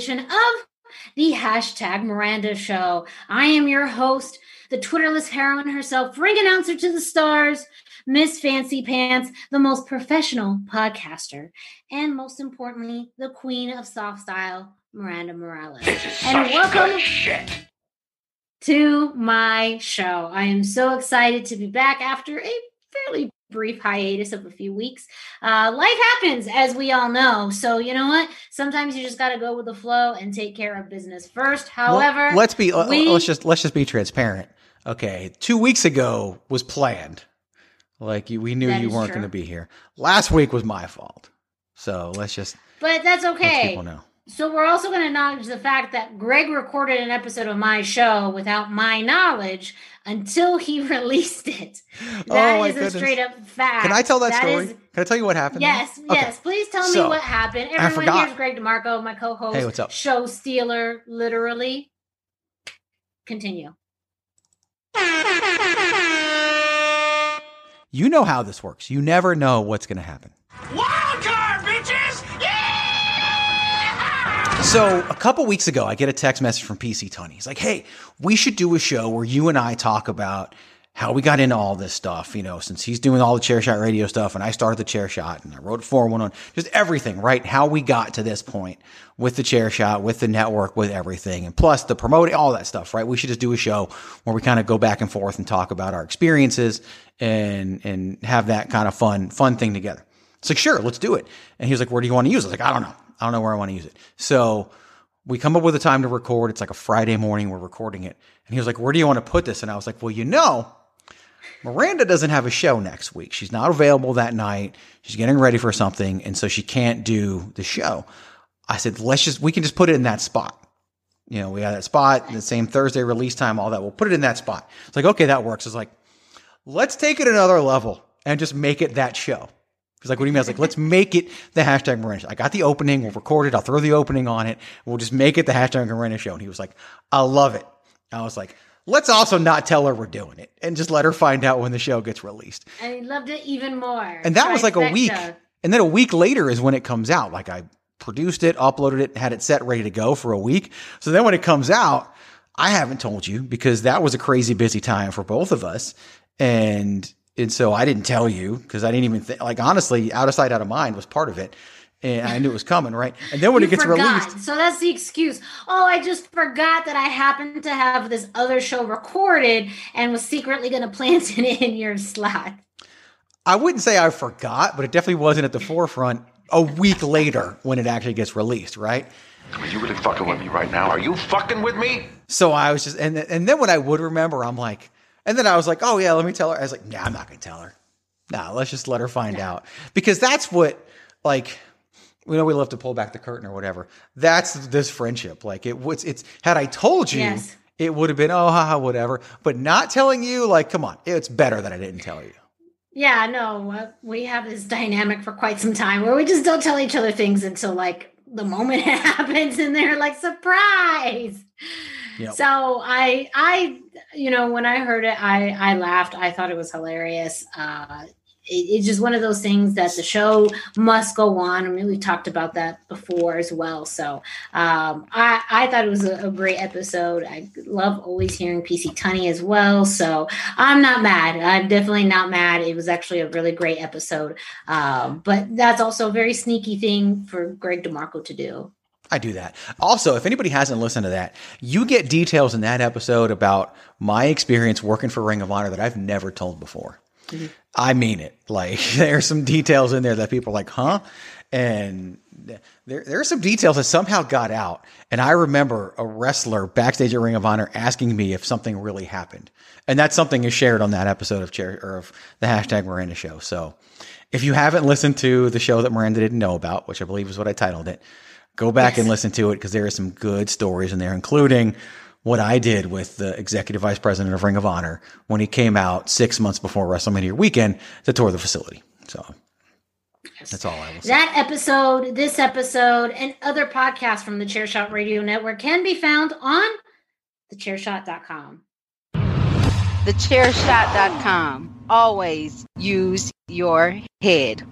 edition of the hashtag Miranda Show. I am your host, the Twitterless heroine herself, ring announcer to the stars, Miss Fancy Pants, the most professional podcaster, and most importantly, the queen of soft style, Miranda Morales. and welcome to my show. I am so excited to be back after a fairly brief hiatus of a few weeks. Uh, life happens, as we all know. So you know what? Sometimes you just got to go with the flow and take care of business first. However, well, let's be uh, we, let's just let's just be transparent. Okay, two weeks ago was planned. Like you, we knew you weren't going to be here. Last week was my fault. So let's just. But that's okay. people know. So we're also going to acknowledge the fact that Greg recorded an episode of my show without my knowledge until he released it. Oh that oh, is a straight up fact. Can I tell that, that story? Is, Can I tell you what happened? Yes, okay. yes. Please tell so, me what happened. Everyone here's Greg DeMarco, my co-host. Hey, what's up? Show stealer, literally. Continue. You know how this works. You never know what's going to happen. Wild So a couple weeks ago, I get a text message from PC Tony. He's like, "Hey, we should do a show where you and I talk about how we got into all this stuff. You know, since he's doing all the chair shot radio stuff, and I started the chair shot, and I wrote four one one, just everything, right? How we got to this point with the chair shot, with the network, with everything, and plus the promoting, all that stuff, right? We should just do a show where we kind of go back and forth and talk about our experiences and and have that kind of fun fun thing together." It's like, sure, let's do it. And he was like, where do you want to use it? I was like, I don't know. I don't know where I want to use it. So we come up with a time to record. It's like a Friday morning. We're recording it. And he was like, where do you want to put this? And I was like, well, you know, Miranda doesn't have a show next week. She's not available that night. She's getting ready for something. And so she can't do the show. I said, let's just, we can just put it in that spot. You know, we have that spot, the same Thursday release time, all that. We'll put it in that spot. It's like, okay, that works. It's like, let's take it another level and just make it that show. He's like, what do you mean? I was like, let's make it the hashtag Miranda. I got the opening. We'll record it. I'll throw the opening on it. We'll just make it the hashtag Miranda show. And he was like, I love it. I was like, let's also not tell her we're doing it and just let her find out when the show gets released. And he loved it even more. And that was like a week. And then a week later is when it comes out. Like I produced it, uploaded it, had it set ready to go for a week. So then when it comes out, I haven't told you because that was a crazy busy time for both of us. And and so I didn't tell you because I didn't even think like honestly, out of sight, out of mind was part of it. And I knew it was coming, right? And then when You it gets forgot. released, So that's the excuse. Oh, I just forgot that I happened to have this other show recorded and was secretly going to plant it in your slot. I wouldn't say I forgot, but it definitely wasn't at the forefront a week later when it actually gets released, right? Are you really fucking with me right now? Are you fucking with me? So I was just, and and then when I would remember, I'm like, and then I was like, oh yeah, let me tell her. I was like, nah, I'm not gonna tell her. Nah, let's just let her find out because that's what, like, we know we love to pull back the curtain or whatever. That's this friendship. Like it was, it's had I told you, Yes. it would have been oh haha whatever. But not telling you, like, come on, it's better that I didn't tell you. Yeah, no, we have this dynamic for quite some time where we just don't tell each other things until like the moment it happens and they're like surprise. Yep. So I I you know when I heard it I I laughed. I thought it was hilarious. Uh it, it's just one of those things that the show must go on. I mean, we talked about that before as well. So um, I, I thought it was a, a great episode. I love always hearing PC Tony as well. So I'm not mad. I'm definitely not mad. It was actually a really great episode. Um, but that's also a very sneaky thing for Greg DeMarco to do. I do that. Also, if anybody hasn't listened to that, you get details in that episode about my experience working for Ring of Honor that I've never told before. Mm-hmm. I mean it. Like there's some details in there that people are like, huh? And there, there are some details that somehow got out. And I remember a wrestler backstage at Ring of Honor asking me if something really happened. And that something is shared on that episode of Chair or of the hashtag Miranda show. So if you haven't listened to the show that Miranda didn't know about, which I believe is what I titled it, go back and listen to it because there are some good stories in there, including what I did with the executive vice president of Ring of Honor when he came out six months before WrestleMania weekend to tour the facility. So that's all I will say. That episode, this episode, and other podcasts from the Chairshot Radio Network can be found on thechairshot.com. Thechairshot.com. Always use your head.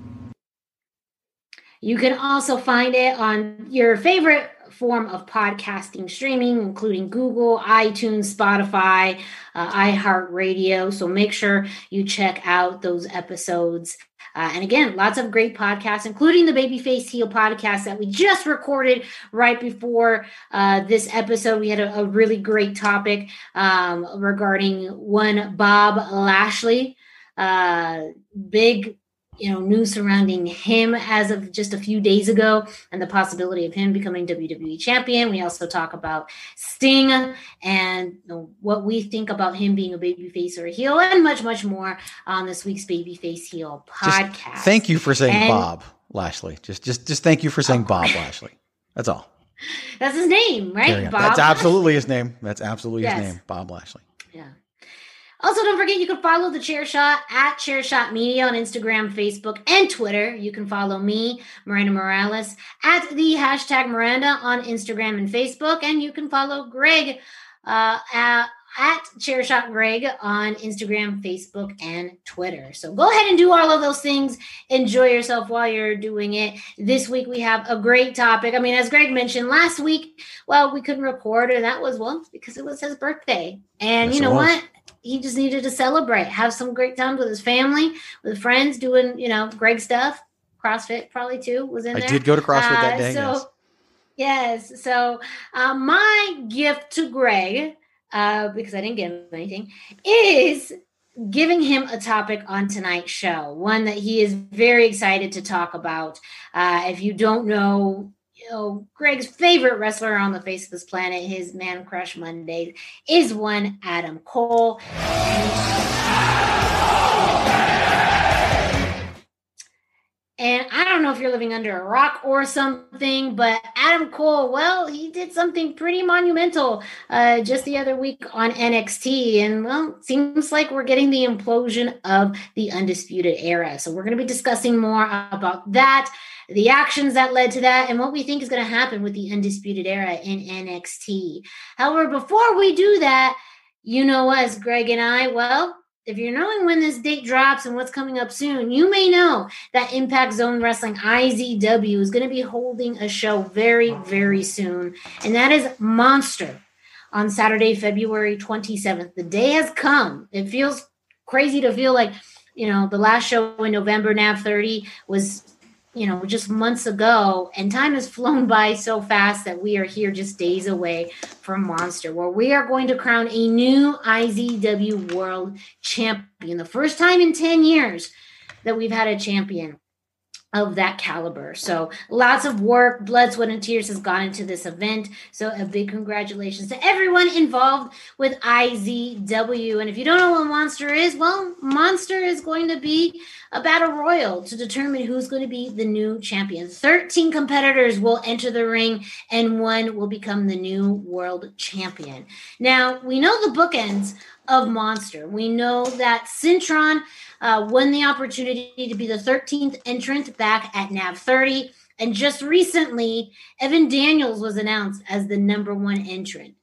You can also find it on your favorite form of podcasting streaming, including Google, iTunes, Spotify, uh, iHeartRadio. So make sure you check out those episodes. Uh, and again, lots of great podcasts, including the Babyface Heel podcast that we just recorded right before uh, this episode. We had a, a really great topic um, regarding one Bob Lashley. Uh, big you know news surrounding him as of just a few days ago and the possibility of him becoming WWE champion. We also talk about Sting and you know, what we think about him being a babyface or a heel and much much more on this week's babyface heel Just podcast. thank you for saying And- Bob Lashley. Just, just, just thank you for saying oh. Bob Lashley. That's all. That's his name, right? Bob That's absolutely his name. That's absolutely Yes. his name. Bob Lashley. Yeah. Also, don't forget you can follow the Chair Shot at Chair Shot Media on Instagram, Facebook, and Twitter. You can follow me, Miranda Morales, at the hashtag Miranda on Instagram and Facebook, and you can follow Greg uh, at, at Chair Shot Greg on Instagram, Facebook, and Twitter. So go ahead and do all of those things. Enjoy yourself while you're doing it. This week we have a great topic. I mean, as Greg mentioned last week, well, we couldn't record, and that was well because it was his birthday. And Yes, you know what? He just needed to celebrate, have some great times with his family, with friends, doing you know Greg stuff. CrossFit probably too was in I there. did go to CrossFit that Uh, day. So yes. yes, so uh, my gift to Greg, uh, because I didn't give him anything, is giving him a topic on tonight's show, one that he is very excited to talk about. Uh, if you don't know, know, Greg's favorite wrestler on the face of this planet, his man crush Mondays, is one Adam Cole. And I don't know if you're living under a rock or something, but Adam Cole, well, he did something pretty monumental uh, just the other week on NXT. And well, seems like we're getting the implosion of the Undisputed Era. So we're going to be discussing more about that, the actions that led to that, and what we think is going to happen with the Undisputed Era in NXT. However, before we do that, you know us, Greg and I, well, if you're knowing when this date drops and what's coming up soon, you may know that Impact Zone Wrestling IZW is going to be holding a show very, very soon. And that is Monster on Saturday, February 27th. The day has come. It feels crazy to feel like, you know, the last show in November, NAV 30, was you know, just months ago, and time has flown by so fast that we are here just days away from Monster, where we are going to crown a new IZW World Champion. The first time in 10 years that we've had a champion of that caliber. So lots of work, blood, sweat, and tears has gone into this event. So a big congratulations to everyone involved with IZW. And if you don't know what Monster is, well, Monster is going to be a battle royal to determine who's going to be the new champion. 13 competitors will enter the ring and one will become the new world champion. Now, we know the bookends of Monster. We know that Syntron uh, won the opportunity to be the 13th entrant back at NAV 30. And just recently, Evan Daniels was announced as the number one entrant.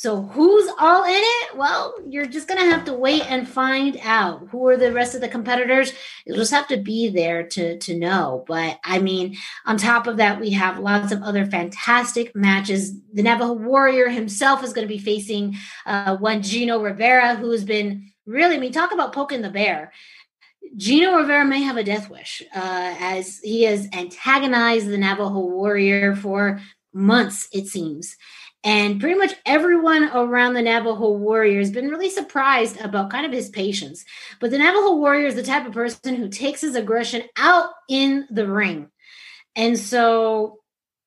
So who's all in it? Well, you're just gonna have to wait and find out. Who are the rest of the competitors? You'll just have to be there to to know. But I mean, on top of that, we have lots of other fantastic matches. The Navajo Warrior himself is going to be facing uh, one Gino Rivera, who has been really. I mean, talk about poking the bear. Gino Rivera may have a death wish, uh, as he has antagonized the Navajo Warrior for months, it seems. And pretty much everyone around the Navajo warrior has been really surprised about kind of his patience. But the Navajo warrior is the type of person who takes his aggression out in the ring. And so,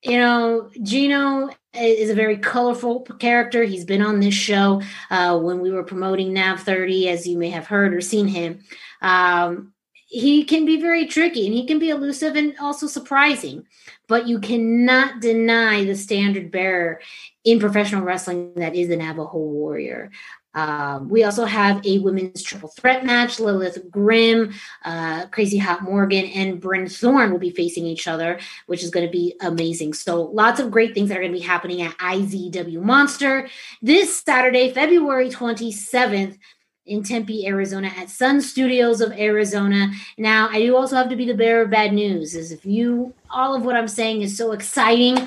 you know, Gino is a very colorful character. He's been on this show uh, when we were promoting NAV 30, as you may have heard or seen him. Um, he can be very tricky and he can be elusive and also surprising but you cannot deny the standard bearer in professional wrestling that is the Navajo Warrior. Um, we also have a women's triple threat match. Lilith Grimm, uh, Crazy Hot Morgan, and Bryn Thorne will be facing each other, which is going to be amazing. So, lots of great things that are going to be happening at IZW Monster this Saturday, February 27th in Tempe, Arizona, at Sun Studios of Arizona. Now, I do also have to be the bearer of bad news, is if you, all of what I'm saying is so exciting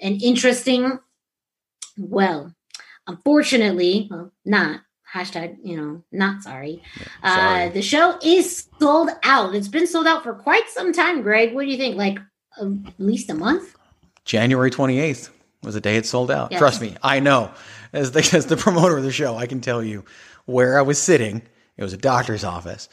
and interesting well, unfortunately, well, not hashtag, you know, not sorry. Sorry. Uh, the show is sold out. It's been sold out for quite some time. Greg, what do you think? Like uh, at least a month? January 28th was the day it sold out. Trust me, I know. As the, as the promoter of the show, I can tell you where I was sitting. It was a doctor's office.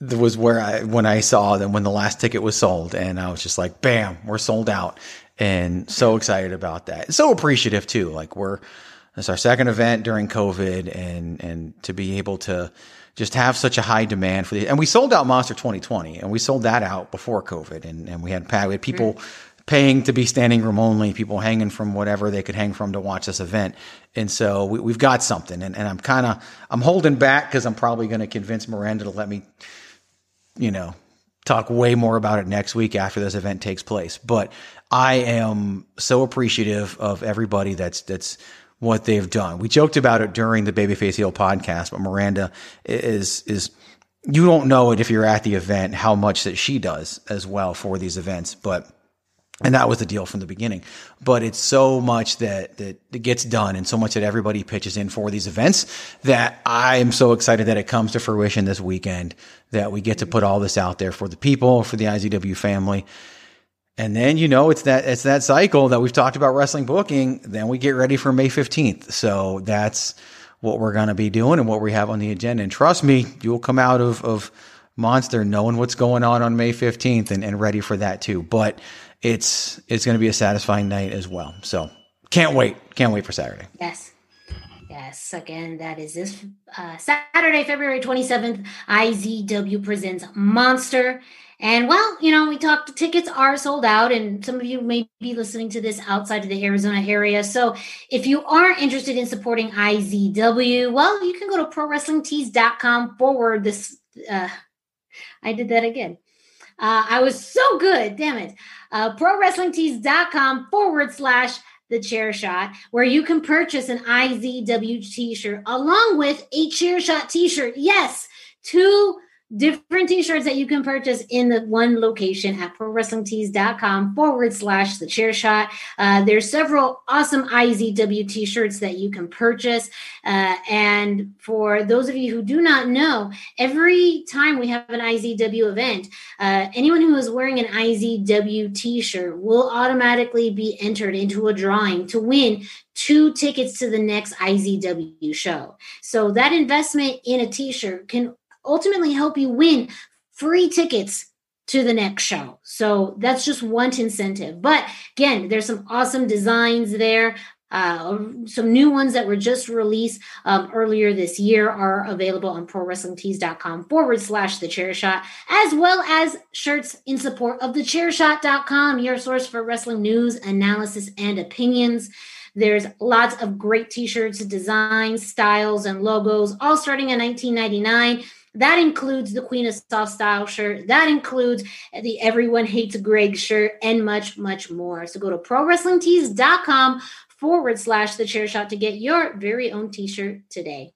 That was where I when I saw them when the last ticket was sold, and I was just like, "Bam, we're sold out!" and so excited about that. So appreciative too. Like we're it's our second event during COVID, and and to be able to just have such a high demand for the and we sold out Monster 2020, and we sold that out before COVID, and and we had we had people. Mm-hmm. Paying to be standing room only, people hanging from whatever they could hang from to watch this event, and so we, have got something. And, and I'm kind of I'm holding back because I'm probably going to convince Miranda to let me, you know, talk way more about it next week after this event takes place. But I am so appreciative of everybody that's that's what they've done. We joked about it during the Babyface Heel podcast, but Miranda is is you don't know it if you're at the event how much that she does as well for these events, but and that was the deal from the beginning. But it's so much that, that gets done and so much that everybody pitches in for these events that I am so excited that it comes to fruition this weekend, that we get to put all this out there for the people, for the IZW family. And then, you know, it's that, it's that cycle that we've talked about wrestling booking. Then we get ready for May 15th. So that's what we're going to be doing and what we have on the agenda. And trust me, you'll come out of, of Monster knowing what's going on on May 15th and, and ready for that too. But it's, it's going to be a satisfying night as well. So can't wait. Can't wait for Saturday. Yes. Yes, again, that is this uh, Saturday, February 27th. IZW presents Monster. And well, you know, we talked, tickets are sold out, and some of you may be listening to this outside of the Arizona area. So if you are interested in supporting IZW, well, you can go to prowrestlingtees.com forward this. Uh, I did that again. Uh, I was so good, damn it. Uh, prowrestlingtees.com forward slash the chair shot where you can purchase an IZW t-shirt along with a chair shot t-shirt. Yes, two different t-shirts that you can purchase in the one location at prowrestlingtees.com forward slash the chair shot. Uh, there's several awesome izw t-shirts that you can purchase. Uh, and for those of you who do not know every time we have an izw event uh, anyone who is wearing an izw t-shirt will automatically be entered into a drawing to win two tickets to the next izw show. So that investment in a t-shirt can ultimately help you win free tickets to the next show. So that's just one incentive. But again, there's some awesome designs there. Uh, some new ones that were just released um, earlier this year are available on prowrestlingtees.com forward slash the chair shot, as well as shirts in support of the chairshot.com, your source for wrestling news, analysis, and opinions. There's lots of great t-shirts, designs, styles, and logos, all starting in 1999. That includes the Queen of Soft Style shirt. That includes the Everyone Hates Greg shirt and much, much more. So go to prowrestlingtees.com forward slash the chair shot to get your very own t shirt today.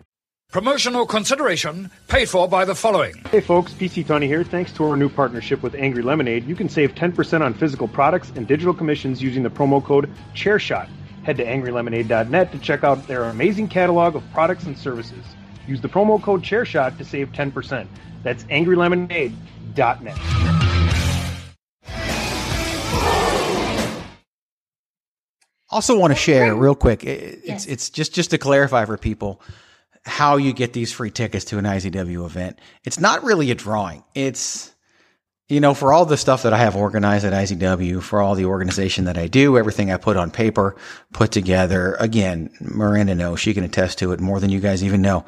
Promotional consideration paid for by the following. Hey folks, PC Tony here. Thanks to our new partnership with Angry Lemonade, you can save 10% on physical products and digital commissions using the promo code ChairShot. Head to angrylemonade.net to check out their amazing catalog of products and services. Use the promo code ChairShot to save 10%. That's angrylemonade.net. Also, want to share real quick. It's yes. it's just just to clarify for people how you get these free tickets to an IZW event. It's not really a drawing. It's, you know, for all the stuff that I have organized at IZW, for all the organization that I do, everything I put on paper, put together. Again, Miranda knows she can attest to it more than you guys even know.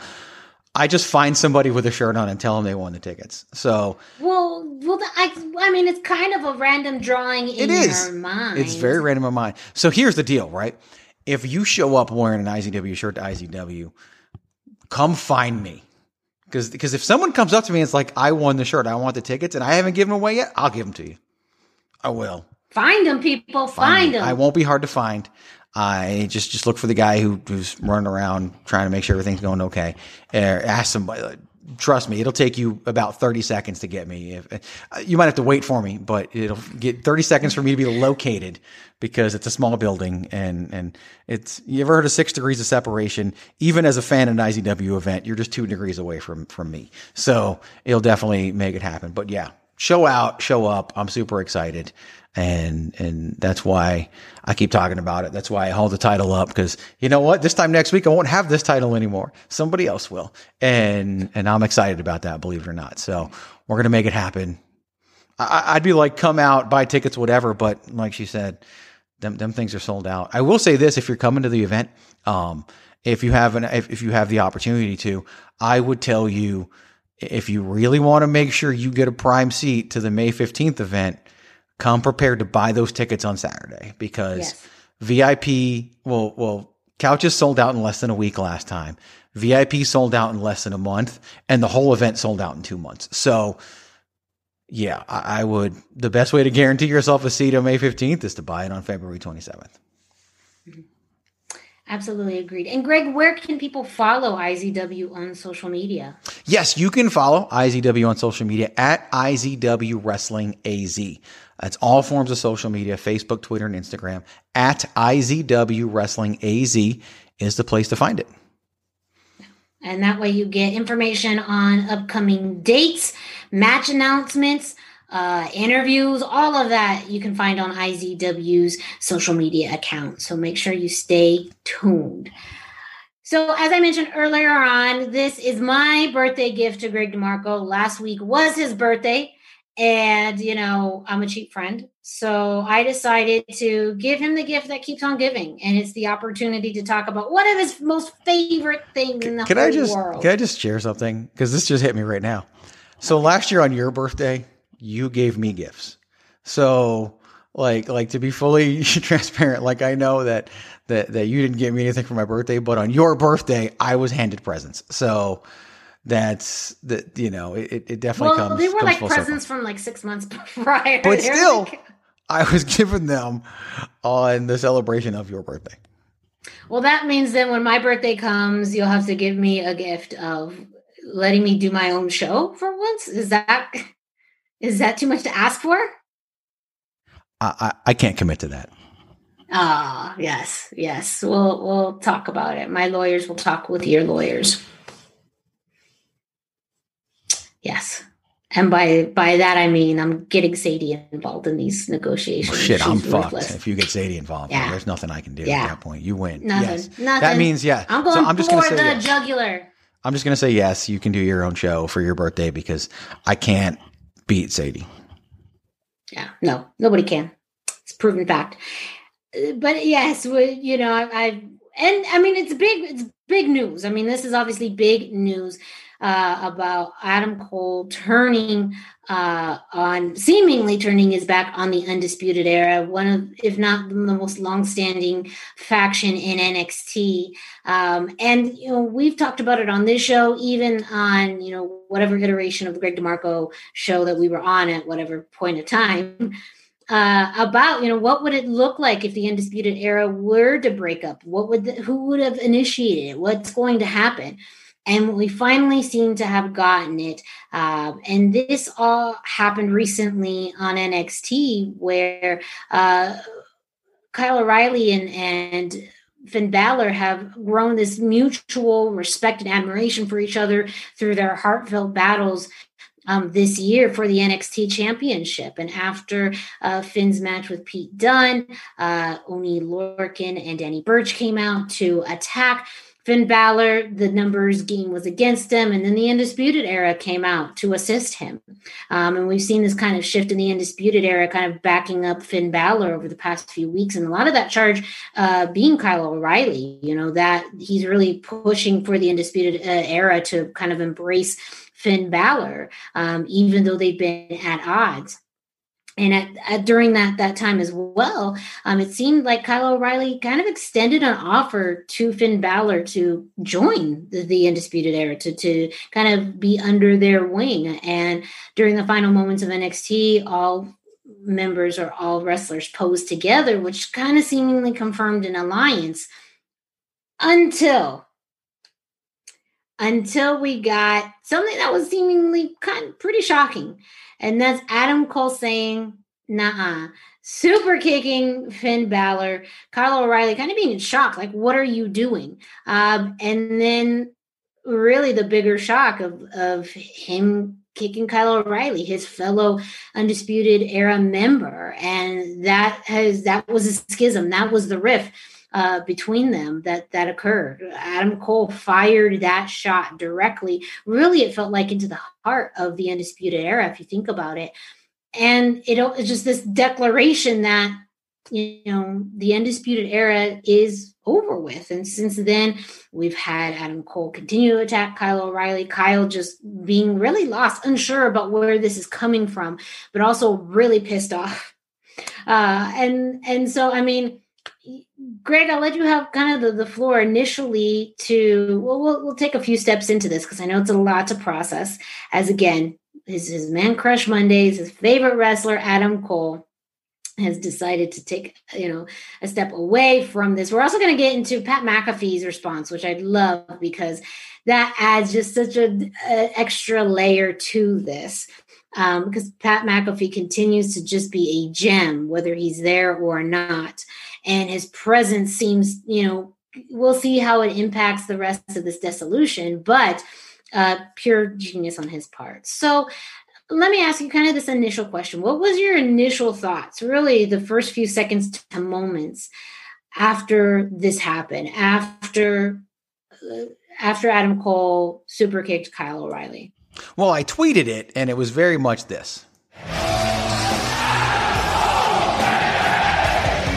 I just find somebody with a shirt on and tell them they won the tickets. So, well, well, I, I mean, it's kind of a random drawing in it is. your mind. It's very random in mind. So here's the deal, right? If you show up wearing an IZW shirt to IZW, come find me. Because because if someone comes up to me and it's like, I won the shirt, I want the tickets, and I haven't given them away yet, I'll give them to you. I will. Find them, people. Find, them. I won't be hard to find. I just just look for the guy who, who's running around trying to make sure everything's going okay. Or ask somebody. Trust me, it'll take you about thirty seconds to get me. If, uh, you might have to wait for me, but it'll get thirty seconds for me to be located because it's a small building and and it's you ever heard of six degrees of separation? Even as a fan of an IZW event, you're just two degrees away from from me. So it'll definitely make it happen. But yeah, show out, show up. I'm super excited. And, and that's why I keep talking about it. That's why I hold the title up because you know what? This time next week, I won't have this title anymore. Somebody else will. And, and I'm excited about that, believe it or not. So we're to make it happen. I, I'd be like, come out, buy tickets, whatever. But like she said, them, them things are sold out. I will say this: if you're coming to the event, um, if you have an, if, if you have the opportunity to, I would tell you, if you really want to make sure you get a prime seat to the May 15th event, come prepared to buy those tickets on Saturday because yes. VIP, well, well, couches sold out in less than a week last time. VIP sold out in less than a month, and the whole event sold out in two months. So, yeah, I, I would. The best way to guarantee yourself a seat on May 15th is to buy it on February 27th. Absolutely agreed. And Greg, where can people follow IZW on social media? Yes, you can follow IZW on social media at IZW Wrestling AZ. That's all forms of social media Facebook, Twitter, and Instagram. At IZW Wrestling AZ is the place to find it. And that way you get information on upcoming dates, match announcements, uh, interviews, all of that you can find on IZW's social media account. So make sure you stay tuned. So, as I mentioned earlier on, this is my birthday gift to Greg DeMarco. Last week was his birthday, and you know, I'm a cheap friend. So, I decided to give him the gift that keeps on giving, and it's the opportunity to talk about one of his most favorite things in the can whole I just, world. Can I just share something? Because this just hit me right now. So, last year on your birthday, you gave me gifts. So like like to be fully transparent, like I know that that that you didn't give me anything for my birthday, but on your birthday I was handed presents. So that's that you know it, it definitely well, comes. they were comes like presents circle. from like six months prior. but still, like- I was given them on the celebration of your birthday. well, that means then when my birthday comes, you'll have to give me a gift of letting me do my own show for once. Is that is that too much to ask for? I, I, I can't commit to that. Ah, yes, yes. We'll we'll talk about it. My lawyers will talk with your lawyers. Yes. And by by that I mean I'm getting Sadie involved in these negotiations. Shit, I'm She's fucked. If you get Sadie involved, Yeah. there's nothing I can do Yeah. at that point. You win. Nothing. Yes. Nothing. That means yeah. I'm going so I'm just for the yes. jugular. I'm just gonna say yes. You can do your own show for your birthday because I can't beat Sadie. Yeah, no, nobody can. It's proven fact. Uh, But yes, we, you know, I, I and I mean it's big. It's big news. I mean, this is obviously big news uh, about Adam Cole turning uh, on, seemingly turning his back on the Undisputed Era, one of, if not the most longstanding faction in NXT. Um, and you know, we've talked about it on this show, even on you know whatever iteration of the Greg DeMarco show that we were on at whatever point of time uh, about you know what would it look like if the undisputed era were to break up? What would the, who would have initiated it? What's going to happen and we finally seem to have gotten it uh, and this all happened recently on nxt where uh, kyle o'reilly and and Finn Balor have grown this mutual respect and admiration for each other through their heartfelt battles um, this year for the NXT Championship. And after uh, Finn's match with Pete Dunne, uh, Oney Lorcan and Danny Burch came out to attack Finn Balor. The numbers game was against him, and then the Undisputed Era came out to assist him. Um, and we've seen this kind of shift in the Undisputed Era, kind of backing up Finn Balor over the past few weeks, and a lot of that charge uh, being Kyle O'Reilly. You know that he's really pushing for the Undisputed uh, Era to kind of embrace Finn Balor, um, even though they've been at odds. And at, at, during that that time as well, um, it seemed like Kyle O'Reilly kind of extended an offer to Finn Balor to join the, the Undisputed Era, to to kind of be under their wing. And during the final moments of NXT, all members or all wrestlers posed together, which kind of seemingly confirmed an alliance. Until until we got something that was seemingly kind of pretty shocking. And that's Adam Cole saying, nah, super kicking Finn Balor, Kyle O'Reilly kind of being in shock, like, what are you doing? Um, and then really the bigger shock of, of him kicking Kyle O'Reilly, his fellow undisputed era member. And that has that was a schism. That was the rift uh, between them that that occurred. Adam Cole fired that shot directly. Really, it felt like into the heart of the undisputed era, if you think about it. And it, it's just this declaration that you know the undisputed era is over with. And since then, we've had Adam Cole continue to attack Kyle O'Reilly. Kyle just being really lost, unsure about where this is coming from, but also really pissed off. Uh, and and so I mean Greg, I'll let you have kind of the, the floor initially to, well, well, take a few steps into this because I know it's a lot to process. As again, his, his man crush Mondays, his favorite wrestler, Adam Cole, has decided to take you know a step away from this. We're also going to get into Pat McAfee's response, which I love because that adds just such an extra layer to this. Um, because Pat McAfee continues to just be a gem, whether he's there or not, and his presence seems, you know, we'll see how it impacts the rest of this dissolution, but uh, pure genius on his part. So let me ask you kind of this initial question. What was your initial thoughts, really the first few seconds to moments after this happened, after uh, after Adam Cole super kicked Kyle O'Reilly? Well, I tweeted it and it was very much this.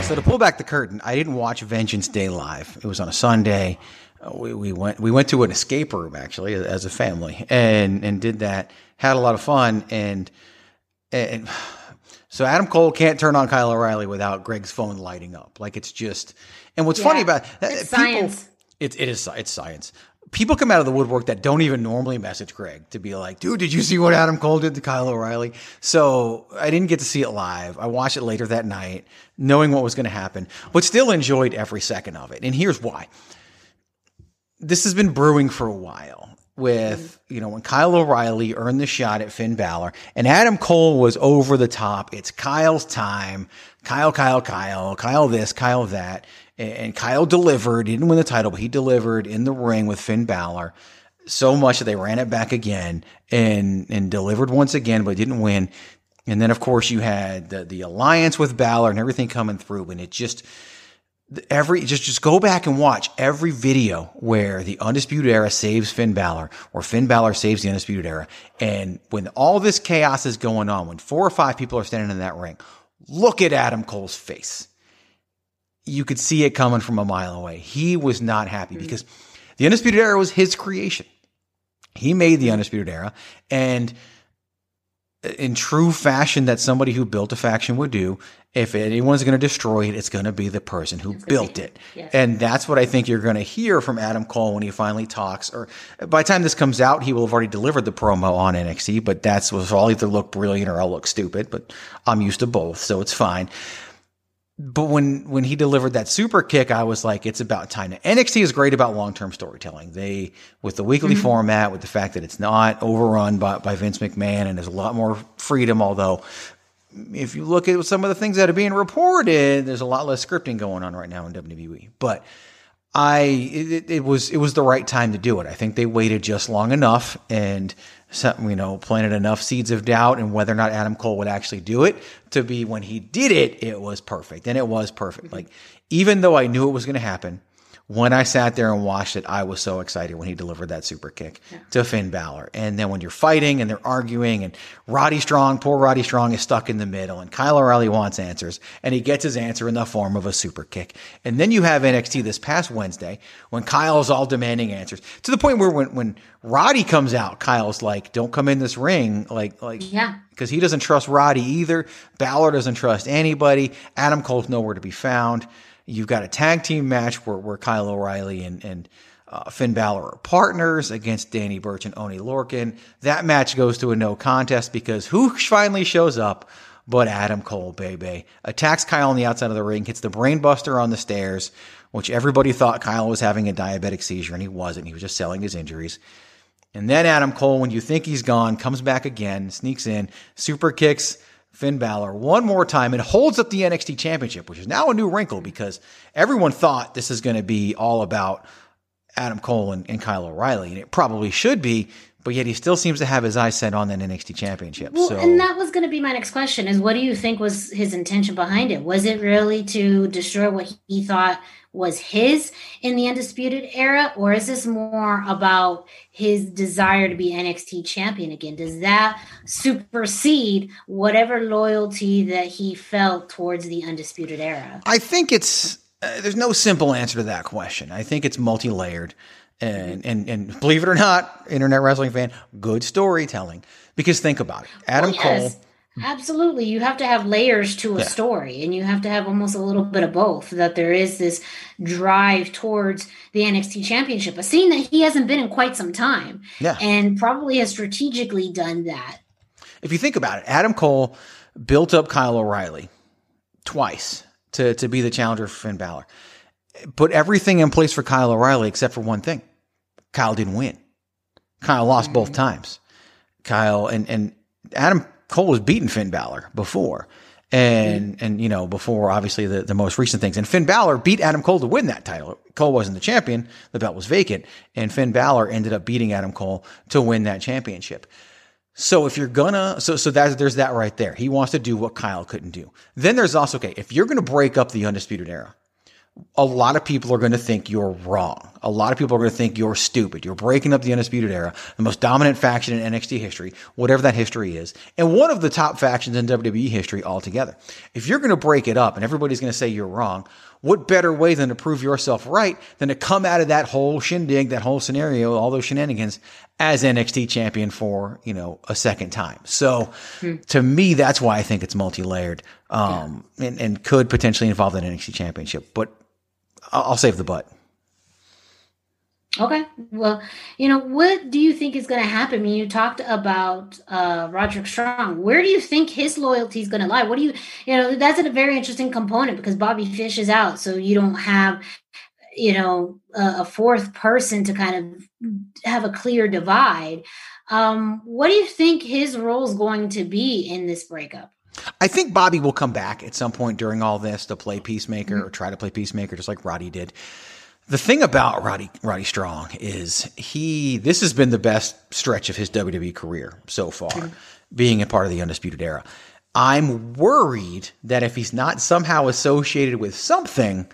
So to pull back the curtain, I didn't watch Vengeance Day live. It was on a Sunday. Uh, we, we went we went to an escape room actually as a family and and did that had a lot of fun, and and so Adam Cole can't turn on Kyle O'Reilly without Greg's phone lighting up. Like it's just, and what's yeah, funny about uh, it's people, science. It, it is it's science. People come out of the woodwork that don't even normally message Greg to be like, dude, did you see what Adam Cole did to Kyle O'Reilly? So I didn't get to see it live. I watched it later that night, knowing what was going to happen, but still enjoyed every second of it. And here's why. This has been brewing for a while with, you know, when Kyle O'Reilly earned the shot at Finn Balor and Adam Cole was over the top. It's Kyle's time. Kyle, Kyle, Kyle, Kyle this, Kyle that. And Kyle delivered. He didn't win the title, but he delivered in the ring with Finn Balor so much that they ran it back again and, and delivered once again, but didn't win. And then, of course, you had the, the alliance with Balor and everything coming through. And it just, every just just go back and watch every video where the undisputed era saves Finn Balor or Finn Balor saves the undisputed era and when all this chaos is going on when four or five people are standing in that ring look at Adam Cole's face you could see it coming from a mile away he was not happy mm-hmm. because the undisputed era was his creation he made the undisputed era and in true fashion that somebody who built a faction would do. If anyone's going to destroy it, it's going to be the person who built it. Yes. And that's what I think you're going to hear from Adam Cole when he finally talks. Or by the time this comes out, he will have already delivered the promo on NXT, but that's was I'll either look brilliant or I'll look stupid, but I'm used to both, so it's fine but when when he delivered that super kick, I was like, it's about time. NXT is great about long term storytelling. They with the weekly mm-hmm. format, with the fact that it's not overrun by, by Vince McMahon, and there's a lot more freedom. Although, if you look at some of the things that are being reported, there's a lot less scripting going on right now in WWE. But I it, it was it was the right time to do it. I think they waited just long enough and you know, planted enough seeds of doubt and whether or not Adam Cole would actually do it to be when he did it, it was perfect. And it was perfect. Mm-hmm. Like, even though I knew it was going to happen, when I sat there and watched it, I was so excited when he delivered that super kick yeah. to Finn Balor. And then when you're fighting and they're arguing and Roddy Strong, poor Roddy Strong is stuck in the middle and Kyle O'Reilly wants answers and he gets his answer in the form of a super kick. And then you have NXT this past Wednesday when Kyle's all demanding answers to the point where when, when Roddy comes out, Kyle's like, don't come in this ring. Like, like, yeah. Cause he doesn't trust Roddy either. Balor doesn't trust anybody. Adam Cole's nowhere to be found. You've got a tag team match where, where Kyle O'Reilly and, and uh, Finn Balor are partners against Danny Burch and Oney Lorcan. That match goes to a no contest because who finally shows up but Adam Cole, baby. Attacks Kyle on the outside of the ring, hits the brainbuster on the stairs, which everybody thought Kyle was having a diabetic seizure, and he wasn't. He was just selling his injuries. And then Adam Cole, when you think he's gone, comes back again, sneaks in, super kicks Finn Balor one more time and holds up the NXT championship, which is now a new wrinkle because everyone thought this is going to be all about Adam Cole and, and, Kyle O'Reilly, and it probably should be, but yet he still seems to have his eyes set on that NXT championship. Well, so. and that was going to be my next question: is what do you think was his intention behind it? Was it really to destroy what he thought was his in the undisputed era or is this more about his desire to be NXT champion again? Does that supersede whatever loyalty that he felt towards the undisputed era? I think it's uh, there's no simple answer to that question. I think it's multi-layered. And and and believe it or not internet wrestling fan good storytelling. Because think about it. Adam well, yes. Cole Absolutely. You have to have layers to a Yeah. story, and you have to have almost a little bit of both. That there is this drive towards the NXT championship, a scene that he hasn't been in quite some time, Yeah. and probably has strategically done that. if you think about it, Adam Cole built up Kyle O'Reilly twice to, to be the challenger for Finn Balor. Put everything in place for Kyle O'Reilly except for one thing. Kyle didn't win. Kyle lost both mm-hmm. times. Kyle and, and Adam Cole was beating Finn Balor before. And, mm-hmm. and, you know, before obviously the, the most recent things. And Finn Balor beat Adam Cole to win that title. Cole wasn't the champion. The belt was vacant. And Finn Balor ended up beating Adam Cole to win that championship. So if you're gonna, so so that there's that right there. He wants to do what Kyle couldn't do. Then there's also okay, if you're gonna break up the undisputed era, a lot of people are going to think you're wrong. A lot of people are going to think you're stupid. You're breaking up the Undisputed Era, the most dominant faction in NXT history, whatever that history is, and one of the top factions in WWE history altogether. If you're going to break it up and everybody's going to say you're wrong, what better way than to prove yourself right than to come out of that whole shindig, that whole scenario, all those shenanigans as NXT champion for, you know, a second time. So to me, that's why I think it's multi-layered, um, and, and could potentially involve that NXT championship, but I'll, save the butt. Okay. Well, you know, what do you think is going to happen? I mean, you talked about uh, Roderick Strong. Where do you think his loyalty is going to lie? What do you, you know, that's a very interesting component because Bobby Fish is out, so you don't have, you know, a, a fourth person to kind of have a clear divide. Um, what do you think his role is going to be in this breakup? I think Bobby will come back at some point during all this to play Peacemaker or try to play Peacemaker just like Roddy did. The thing about Roddy Roddy Strong is he this has been the best stretch of his WWE career so far, being a part of the Undisputed Era. I'm worried that if he's not somehow associated with something,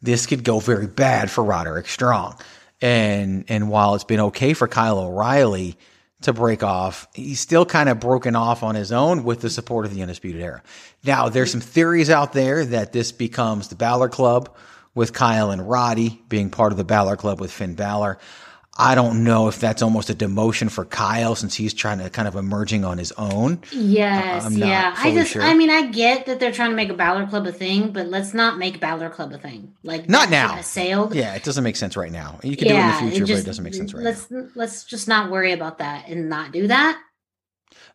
this could go very bad for Roderick Strong. And and while it's been okay for Kyle O'Reilly to break off, he's still kind of broken off on his own with the support of the Undisputed Era. Now, there's some theories out there that this becomes the Balor Club with Kyle and Roddy being part of the Balor Club with Finn Balor. I don't know if that's almost a demotion for Kyle since he's trying to kind of emerging on his own. Yes, yeah. I just, sure. I mean, I get that they're trying to make a Balor Club a thing, but let's not make Balor Club a thing. Like Not now. has sailed. Yeah, it doesn't make sense right now. You can do it in the future, but it doesn't make sense right now. let's, Let's just not worry about that and not do that.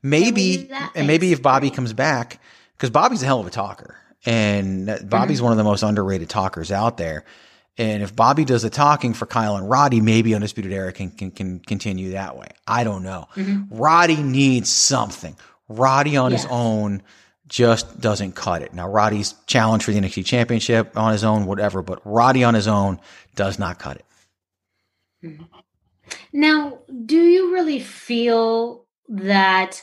maybe do that? and maybe if Bobby comes back because Bobby's a hell of a talker and Bobby's Mm-hmm. one of the most underrated talkers out there. And if Bobby does the talking for Kyle and Roddy, maybe Undisputed Era can, can, can continue that way. I don't know. Mm-hmm. Roddy needs something. Roddy on his own just doesn't cut it. Now, Roddy's challenge for the NXT championship on his own, whatever, but Roddy on his own does not cut it. Now, do you really feel that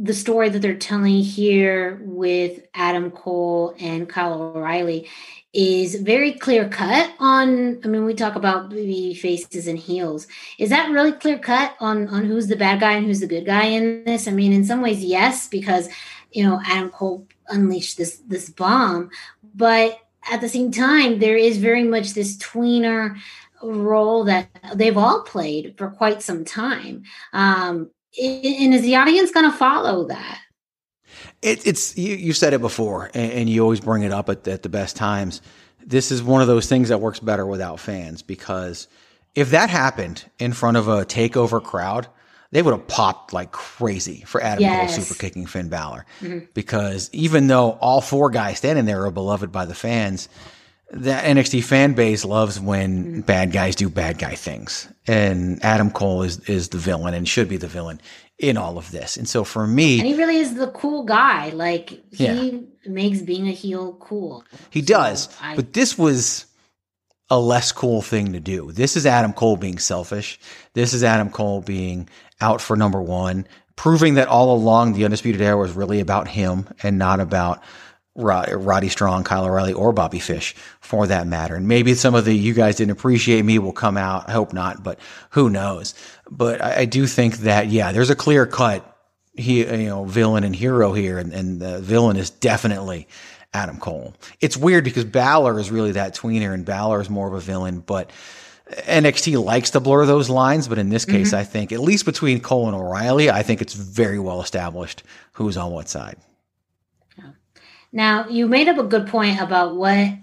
the story that they're telling here with Adam Cole and Kyle O'Reilly is very clear cut on I mean we talk about baby faces and heels. Is that really clear cut on on who's the bad guy and who's the good guy in this? I mean in some ways yes because you know Adam Cole unleashed this this bomb, but at the same time there is very much this tweener role that they've all played for quite some time. Um, and is the audience going to follow that? It, it's you, you said it before, and, and you always bring it up at, at the best times. This is one of those things that works better without fans because if that happened in front of a takeover crowd, they would have popped like crazy for Adam Yes. Cole super kicking Finn Balor. Mm-hmm. Because even though all four guys standing there are beloved by the fans, the NXT fan base loves when mm. bad guys do bad guy things. And Adam Cole is, is the villain and should be the villain in all of this. And so for me, And he really is the cool guy. Like he Yeah. makes being a heel cool. He does, I- but this was a less cool thing to do. This is Adam Cole being selfish. This is Adam Cole being out for number one, proving that all along the Undisputed Era was really about him and not about Rod- Roddy Strong, Kyle O'Reilly, or Bobby Fish for that matter. And maybe some of the you guys didn't appreciate me will come out. I hope not, but who knows? But I, I do think that, yeah, there's a clear cut he, you know, villain and hero here, and, and the villain is definitely Adam Cole. It's weird because Balor is really that tweener, and Balor is more of a villain. But NXT likes to blur those lines, but in this case, Mm-hmm. I think at least between Cole and O'Reilly, I think it's very well established who's on what side. Now, you made up a good point about what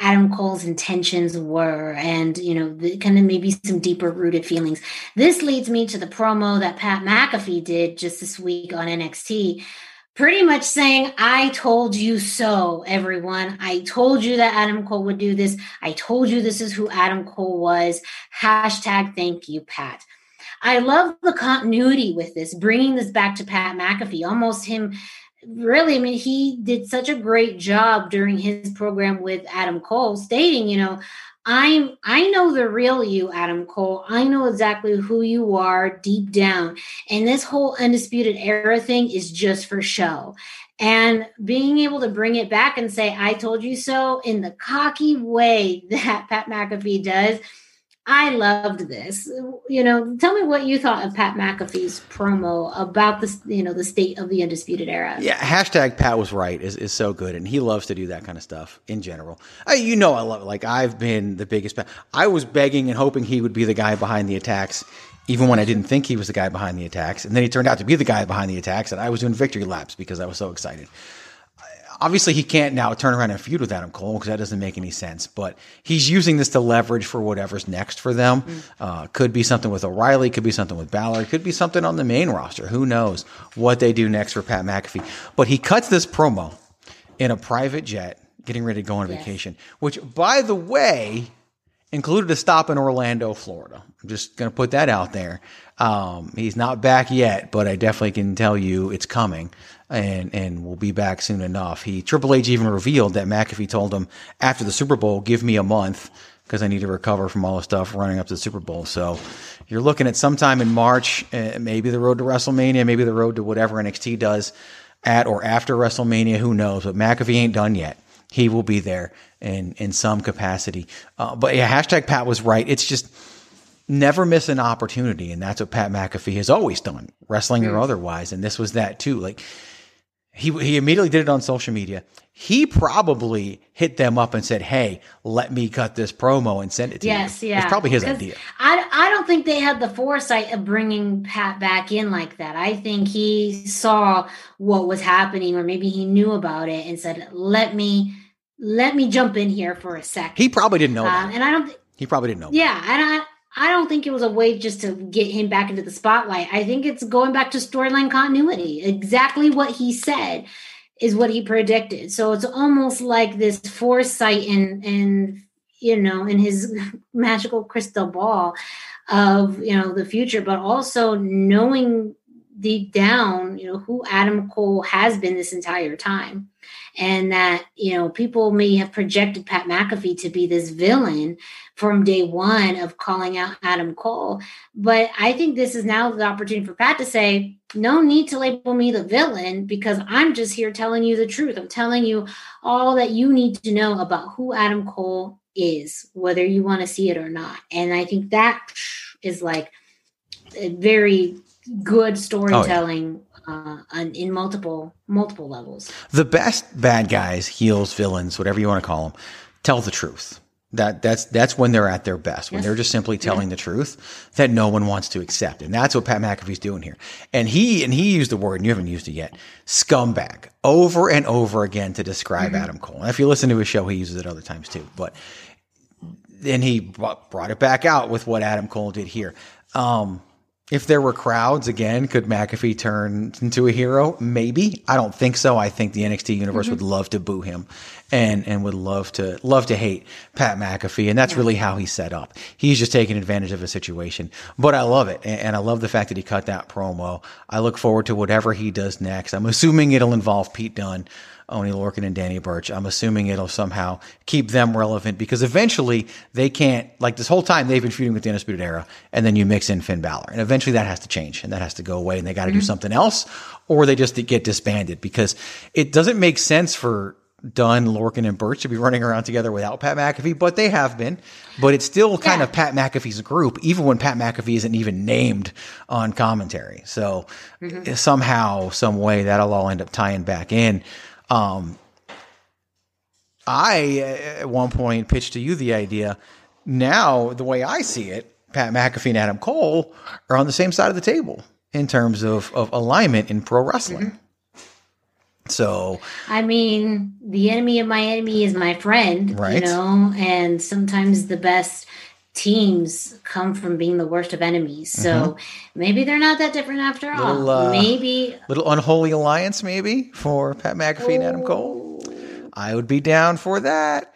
Adam Cole's intentions were and, you know, the, kind of maybe some deeper rooted feelings. This leads me to the promo that Pat McAfee did just this week on NXT, pretty much saying, I told you so, everyone. I told you that Adam Cole would do this. I told you this is who Adam Cole was. Hashtag thank you, Pat. I love the continuity with this, bringing this back to Pat McAfee, almost him really, I mean, he did such a great job during his program with Adam Cole, stating, you know, I'm I know the real you, Adam Cole. I know exactly who you are deep down. And this whole undisputed era thing is just for show. And being able to bring it back and say, I told you so in the cocky way that Pat McAfee does. I loved this. You know, tell me what you thought of Pat McAfee's promo about this, you know, the state of the undisputed era. Yeah, hashtag Pat was right is, is so good, and he loves to do that kind of stuff in general. I, you know, I love it. Like I've been the biggest. Pat. I was begging and hoping he would be the guy behind the attacks, even when I didn't think he was the guy behind the attacks, and then he turned out to be the guy behind the attacks, and I was doing victory laps because I was so excited. Obviously, he can't now turn around and feud with Adam Cole because that doesn't make any sense. But he's using this to leverage for whatever's next for them. Uh, could be something with O'Reilly, could be something with Balor, could be something on the main roster. Who knows what they do next for Pat McAfee? But he cuts this promo in a private jet, getting ready to go on vacation. Which, by the way, included a stop in Orlando, Florida. I'm just going to put that out there. Um, he's not back yet, but I definitely can tell you it's coming and, and we'll be back soon enough. He, Triple H even revealed that McAfee told him after the Super Bowl, give me a month because I need to recover from all the stuff running up to the Super Bowl. So you're looking at sometime in March, uh, maybe the road to WrestleMania, maybe the road to whatever NXT does at or after WrestleMania. Who knows? But McAfee ain't done yet. He will be there in in some capacity. Uh, but yeah, hashtag Pat was right. It's just never miss an opportunity, and that's what Pat McAfee has always done, wrestling or otherwise. And this was that too. Like he he immediately did it on social media. He probably hit them up and said, "Hey, let me cut this promo and send it to Yes, you." yeah. It's probably his idea. I, I don't think they had the foresight of bringing Pat back in like that. I think he saw what was happening, or maybe he knew about it and said, "Let me let me jump in here for a second. He probably didn't know Um, that. and I don't. Th- He probably didn't know. yeah, and I I don't think it was a way just to get him back into the spotlight. I think it's going back to storyline continuity. Exactly what he said is what he predicted. So it's almost like this foresight and and you know in his magical crystal ball of you know the future, but also knowing deep down, you know, who Adam Cole has been this entire time. And that, you know, people may have projected Pat McAfee to be this villain from day one of calling out Adam Cole. But I think this is now the opportunity for Pat to say, no need to label me the villain because I'm just here telling you the truth. I'm telling you all that you need to know about who Adam Cole is, whether you want to see it or not. And I think that is like a very good storytelling uh, on- in multiple multiple levels. The best bad guys, heels, villains, whatever you want to call them, tell the truth. That that's that's when they're at their best. When Yes. they're just simply telling the truth that no one wants to accept, and that's what Pat McAfee's doing here. And he and he used the word, and you haven't used it yet, scumbag, over and over again to describe Adam Cole. And if you listen to his show, he uses it other times too. But then he brought brought it back out with what Adam Cole did here. Um, if there were crowds again, could McAfee turn into a hero? Maybe. I don't think so. I think the NXT universe would mm-hmm. love to boo him and, and would love to, love to hate Pat McAfee. And that's really how he's set up. He's just taking advantage of a situation, but I love it. And, and I love the fact that he cut that promo. I look forward to whatever he does next. I'm assuming it'll involve Pete Dunne. Oney Lorcan and Danny Burch. I'm assuming it'll somehow keep them relevant because eventually they can't, like this whole time they've been feuding with the Undisputed Era and then you mix in Finn Balor. And eventually that has to change and that has to go away and they got to do mm-hmm. something else or they just get disbanded because it doesn't make sense for Dunn, Lorcan, and Burch to be running around together without Pat McAfee, but they have been. But it's still kind of Pat McAfee's group, even when Pat McAfee isn't even named on commentary. So mm-hmm. somehow, some way, that'll all end up tying back in. Um, I uh, at one point pitched to you the idea now the way I see it, Pat McAfee and Adam Cole are on the same side of the table in terms of, of alignment in pro wrestling. Mm-hmm. So I mean, the enemy of my enemy is my friend, Right. you know, and sometimes the best teams come from being the worst of enemies. So maybe they're not that different after all. Little, uh, maybe little unholy alliance maybe for Pat McAfee and Adam Cole. I would be down for that.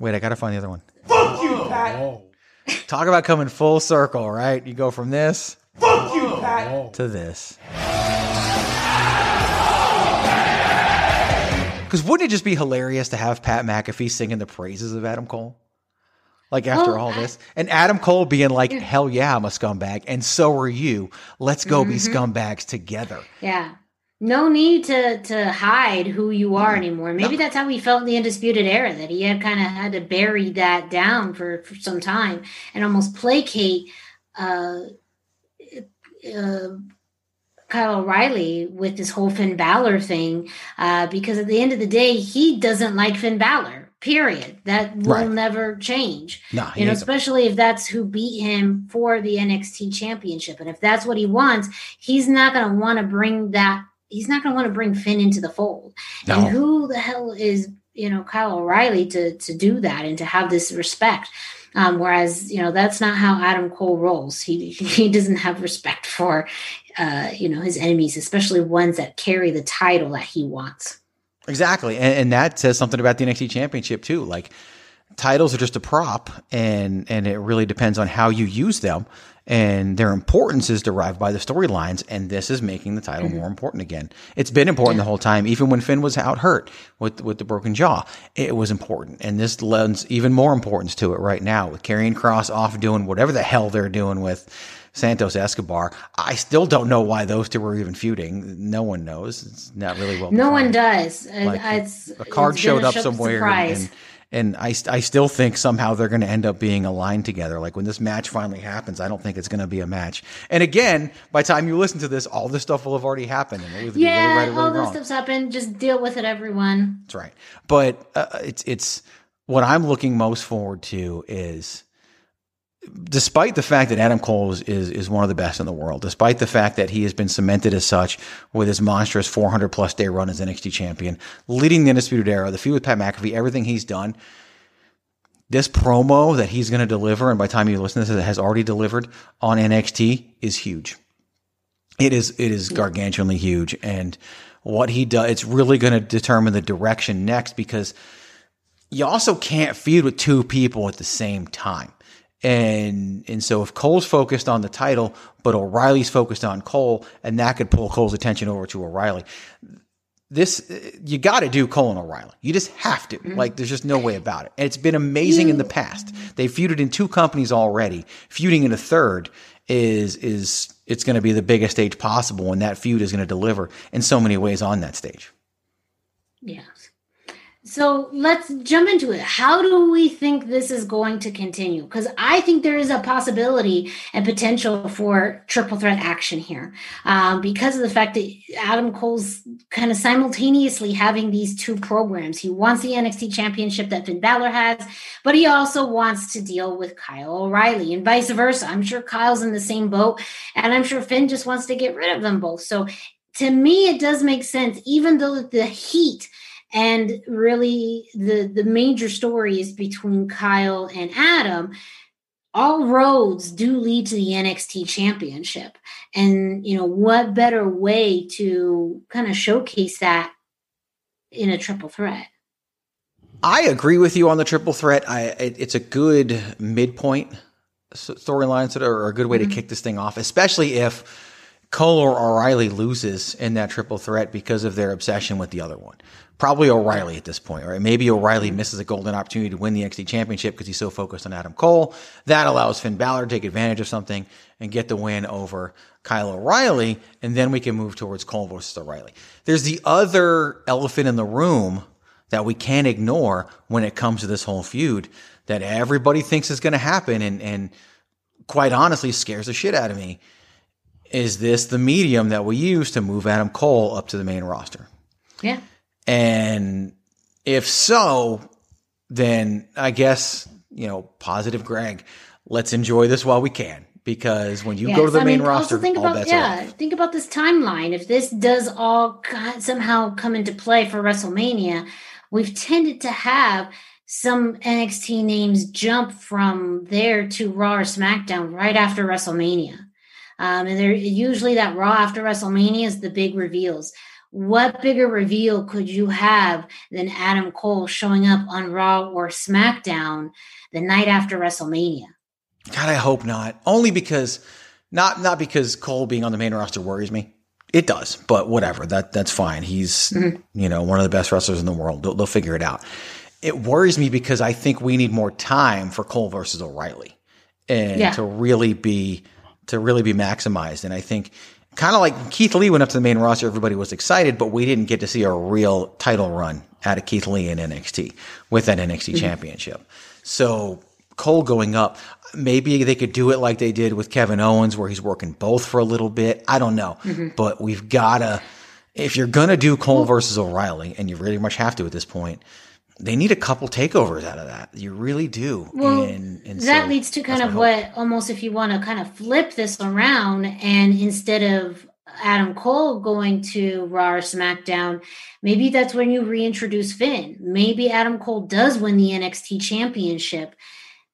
Wait, I gotta find the other one. Fuck you, Pat. Talk about coming full circle, right? You go from this Fuck you, Pat. to this. Because wouldn't it just be hilarious to have Pat McAfee singing the praises of Adam Cole? Like after all this, and Adam Cole being like, "Hell yeah, I'm a scumbag," and so are you. Let's go be Mhm. scumbags together. Yeah. No need to to hide who you are anymore. Maybe that's how he felt in the undisputed era that he had kind of had to bury that down for, for some time and almost placate uh, uh, Kyle O'Reilly with this whole Finn Balor thing uh, because at the end of the day he doesn't like Finn Balor. Period. That will Right. never change. He you know, especially if that's who beat him for the NXT championship. And if that's what he wants, he's not going to want to bring that. He's not going to want to bring Finn into the fold. No. And who the hell is you know Kyle O'Reilly to to do that and to have this respect? Um, whereas you know that's not how Adam Cole rolls. He he doesn't have respect for uh, you know his enemies, especially ones that carry the title that he wants. Exactly. And, and that says something about the NXT championship too. Like titles are just a prop and, and it really depends on how you use them. And their importance is derived by the storylines. And this is making the title mm-hmm. more important again. It's been important the whole time. Even when Finn was out hurt with, with the broken jaw, it was important. And this lends even more importance to it right now with Karrion Kross off doing whatever the hell they're doing with Santos Escobar. I still don't know why those two were even feuding. No one knows. It's not really well no one does. Like, it's, a card it's showed up somewhere surprise. and, and I, I still think somehow they're going to end up being aligned together. Like when this match finally happens, I don't think it's going to be a match. And again, by the time you listen to this, all this stuff will have already happened and it'll either be yeah, really right all really those wrong. stuff's happened. Just deal with it, everyone. That's right. But uh, it's it's what I'm looking most forward to is despite the fact that Adam Cole is, is is one of the best in the world, despite the fact that he has been cemented as such with his monstrous 400 plus day run as NXT champion, leading the Undisputed Era, the feud with Pat McAfee, everything he's done. This promo that he's going to deliver, and by the time you listen to this, it has already delivered on NXT, is huge. It is it is gargantuanly huge, and what he does, it's really going to determine the direction next because you also can't feud with two people at the same time. And and so if Cole's focused on the title, but O'Reilly's focused on Cole, and that could pull Cole's attention over to O'Reilly. This you got to do Cole and O'Reilly. You just have to. Mm-hmm. Like there's just no way about it. And it's been amazing in the past. They feuded in two companies already. Feuding in a third is is it's going to be the biggest stage possible, and that feud is going to deliver in so many ways on that stage. Yes. So let's jump into it. How do we think this is going to continue? Because I think there is a possibility and potential for triple threat action here um, because of the fact that Adam Cole's kind of simultaneously having these two programs. He wants the NXT championship that Finn Balor has, but he also wants to deal with Kyle O'Reilly and vice versa. I'm sure Kyle's in the same boat, and I'm sure Finn just wants to get rid of them both. So to me, it does make sense, even though the heat and really the the major story is between Kyle and Adam. All roads do lead to the NXT championship. And you know, what better way to kind of showcase that in a triple threat? I agree with you on the triple threat. I it, it's a good midpoint s- storyline, sort of, or a good way to mm-hmm. kick this thing off, especially if Cole or O'Reilly loses in that triple threat because of their obsession with the other one. Probably O'Reilly at this point, right? Maybe O'Reilly mm-hmm. misses a golden opportunity to win the NXT championship because he's so focused on Adam Cole. That allows Finn Balor to take advantage of something and get the win over Kyle O'Reilly, and then we can move towards Cole versus O'Reilly. There's the other elephant in the room that we can't ignore when it comes to this whole feud that everybody thinks is going to happen and, and quite honestly scares the shit out of me. Is this the medium that we use to move Adam Cole up to the main roster? Yeah. And If so, then I guess, you know, positive Greg, let's enjoy this while we can. Because when you Yes, go to the I main mean, roster, think all about yeah, off. think about this timeline. If this does all somehow come into play for WrestleMania, we've tended to have some NXT names jump from there to Raw or SmackDown right after WrestleMania. Um, and they're usually that Raw after WrestleMania is the big reveals. What bigger reveal could you have than Adam Cole showing up on Raw or SmackDown the night after WrestleMania? God, I hope not. Only because not not because Cole being on the main roster worries me. It does, but whatever. That that's fine. He's you know one of the best wrestlers in the world. They'll, they'll figure it out. It worries me because I think we need more time for Cole versus O'Reilly, and Yeah. to really be to really be maximized. And I think kind of like Keith Lee went up to the main roster, everybody was excited, but we didn't get to see a real title run out of Keith Lee in NXT with that NXT mm-hmm. championship. So Cole going up, maybe they could do it like they did with Kevin Owens, where he's working both for a little bit. I don't know, mm-hmm. but we've gotta. If you're gonna do Cole versus O'Reilly, and you really much have to at this point, they need a couple takeovers out of that. You really do. Well, and, and that so leads to kind of what almost if you want to kind of flip this around and instead of Adam Cole going to Raw or SmackDown, maybe that's when you reintroduce Finn. Maybe Adam Cole does win the NXT championship.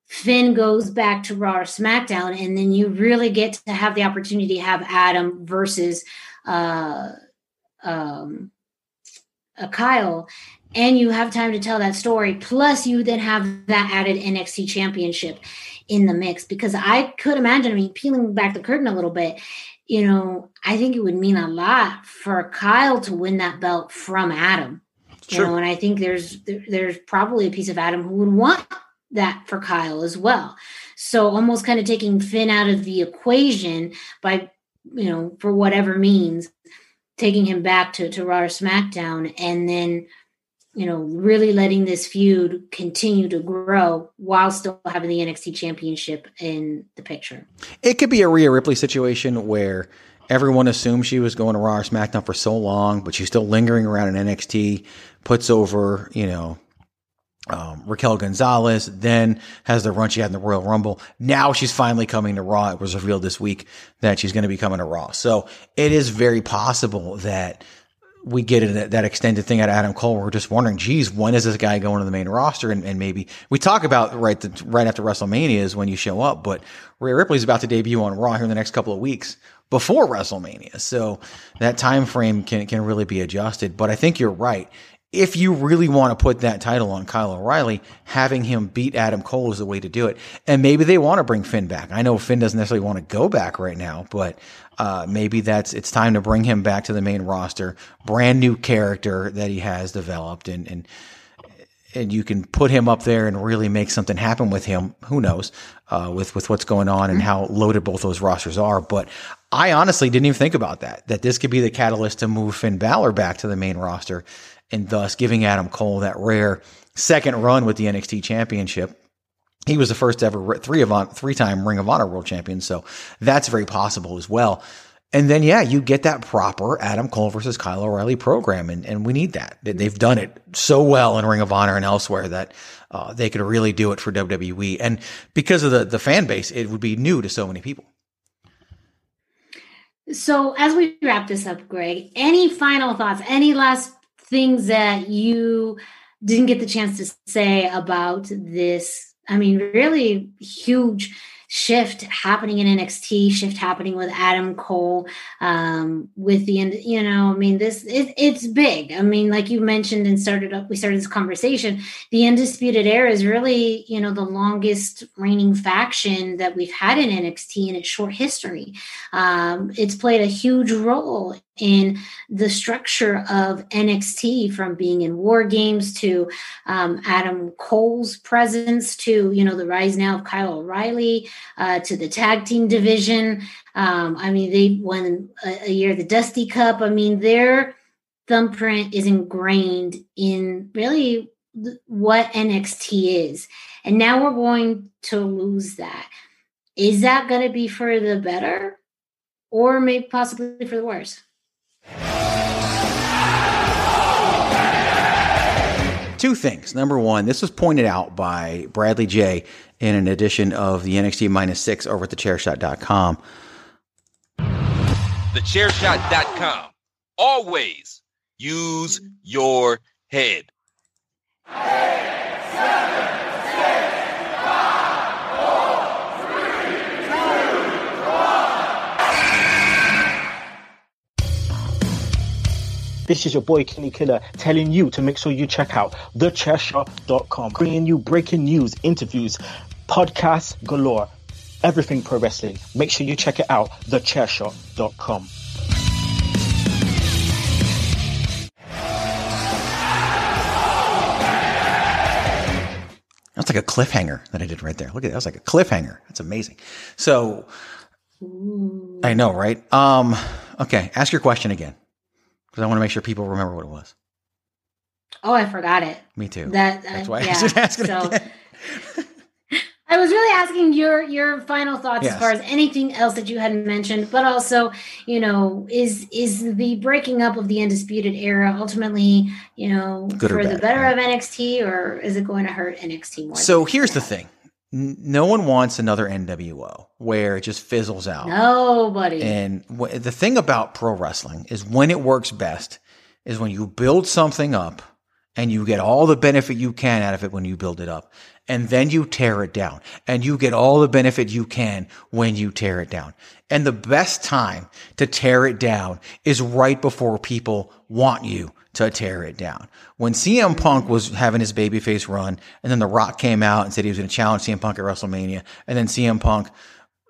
Finn goes back to Raw or SmackDown, and then you really get to have the opportunity to have Adam versus uh, um, uh, Kyle, and you have time to tell that story. Plus, you then have that added NXT championship in the mix because I could imagine, I mean, peeling back the curtain a little bit, you know, I think it would mean a lot for Kyle to win that belt from Adam. You Sure. know, and I think there's there's probably a piece of Adam who would want that for Kyle as well. So almost kind of taking Finn out of the equation by, you know, for whatever means, taking him back to, to Raw or SmackDown and then, you know, really letting this feud continue to grow while still having the NXT championship in the picture. It could be a Rhea Ripley situation where everyone assumed she was going to Raw or SmackDown for so long, but she's still lingering around in NXT, puts over, you know, um, Raquel Gonzalez, then has the run she had in the Royal Rumble. Now she's finally coming to Raw. It was revealed this week that she's going to be coming to Raw. So it is very possible that we get that extended thing out of Adam Cole. We're just wondering, geez, when is this guy going to the main roster? And, and maybe we talk about right the, right after WrestleMania is when you show up, but Rhea Ripley's about to debut on Raw here in the next couple of weeks before WrestleMania. So that time frame can can really be adjusted. But I think you're right. If you really want to put that title on Kyle O'Reilly, having him beat Adam Cole is the way to do it. And maybe they want to bring Finn back. I know Finn doesn't necessarily want to go back right now, but uh, maybe that's it's time to bring him back to the main roster. Brand new character that he has developed, and and and you can put him up there and really make something happen with him. Who knows uh, with with what's going on and how loaded both those rosters are. But I honestly didn't even think about that. That this could be the catalyst to move Finn Balor back to the main roster, and thus giving Adam Cole that rare second run with the NXT Championship. He was the first ever three of three time Ring of Honor World Champion, so that's very possible as well. And then, yeah, you get that proper Adam Cole versus Kyle O'Reilly program, and, and we need that. They- They've done it so well in Ring of Honor and elsewhere that uh, they could really do it for WWE. And because of the, the fan base, it would be new to so many people. So, as we wrap this up, Greg, any final thoughts? Any last things that you didn't get the chance to say about this? I mean, really huge shift happening in NXT, shift happening with Adam Cole, um, with the end. You know, I mean, this it, it's big. I mean, like you mentioned and started up, we started this conversation. The Undisputed Era is really, you know, the longest reigning faction that we've had in NXT in its short history. Um, it's played a huge role in the structure of NXT from being in war games to um, Adam Cole's presence to, you know, the rise now of Kyle O'Reilly uh, to the tag team division. Um, I mean, they won a, a year the Dusty Cup. I mean, their thumbprint is ingrained in really what NXT is. And now we're going to lose that. Is that going to be for the better or maybe possibly for the worse? Two things. Number one, this was pointed out by Bradley J in an edition of the NXT minus six over at thechairshot.com. Thechairshot.com. Always use your head. This is your boy Kenny Killer telling you to make sure you check out thechairshot.com, bringing you breaking news, interviews, podcasts galore, everything pro wrestling. Make sure you check it out, thechairshot.com. That's like a cliffhanger that I did right there. Look at that. Was like a cliffhanger. That's amazing. So I know, right? Um, okay. Ask your question again because I want to make sure people remember what it was. Oh, I forgot it. Me too. That That's uh, why I yeah. should ask it so. I was really asking your your final thoughts Yes. as far as anything else that you hadn't mentioned, but also, you know, is is the breaking up of the undisputed era ultimately, you know, Good or for the bad, better of NXT, or is it going to hurt NXT more? So here's the thing. No one wants another NWO where it just fizzles out. Nobody. And wh- the thing about pro wrestling is when it works best is when you build something up and you get all the benefit you can out of it when you build it up. And then you tear it down and you get all the benefit you can when you tear it down. And the best time to tear it down is right before people want you to tear it down. When CM Punk was having his babyface run and then The Rock came out and said he was going to challenge CM Punk at WrestleMania and then CM Punk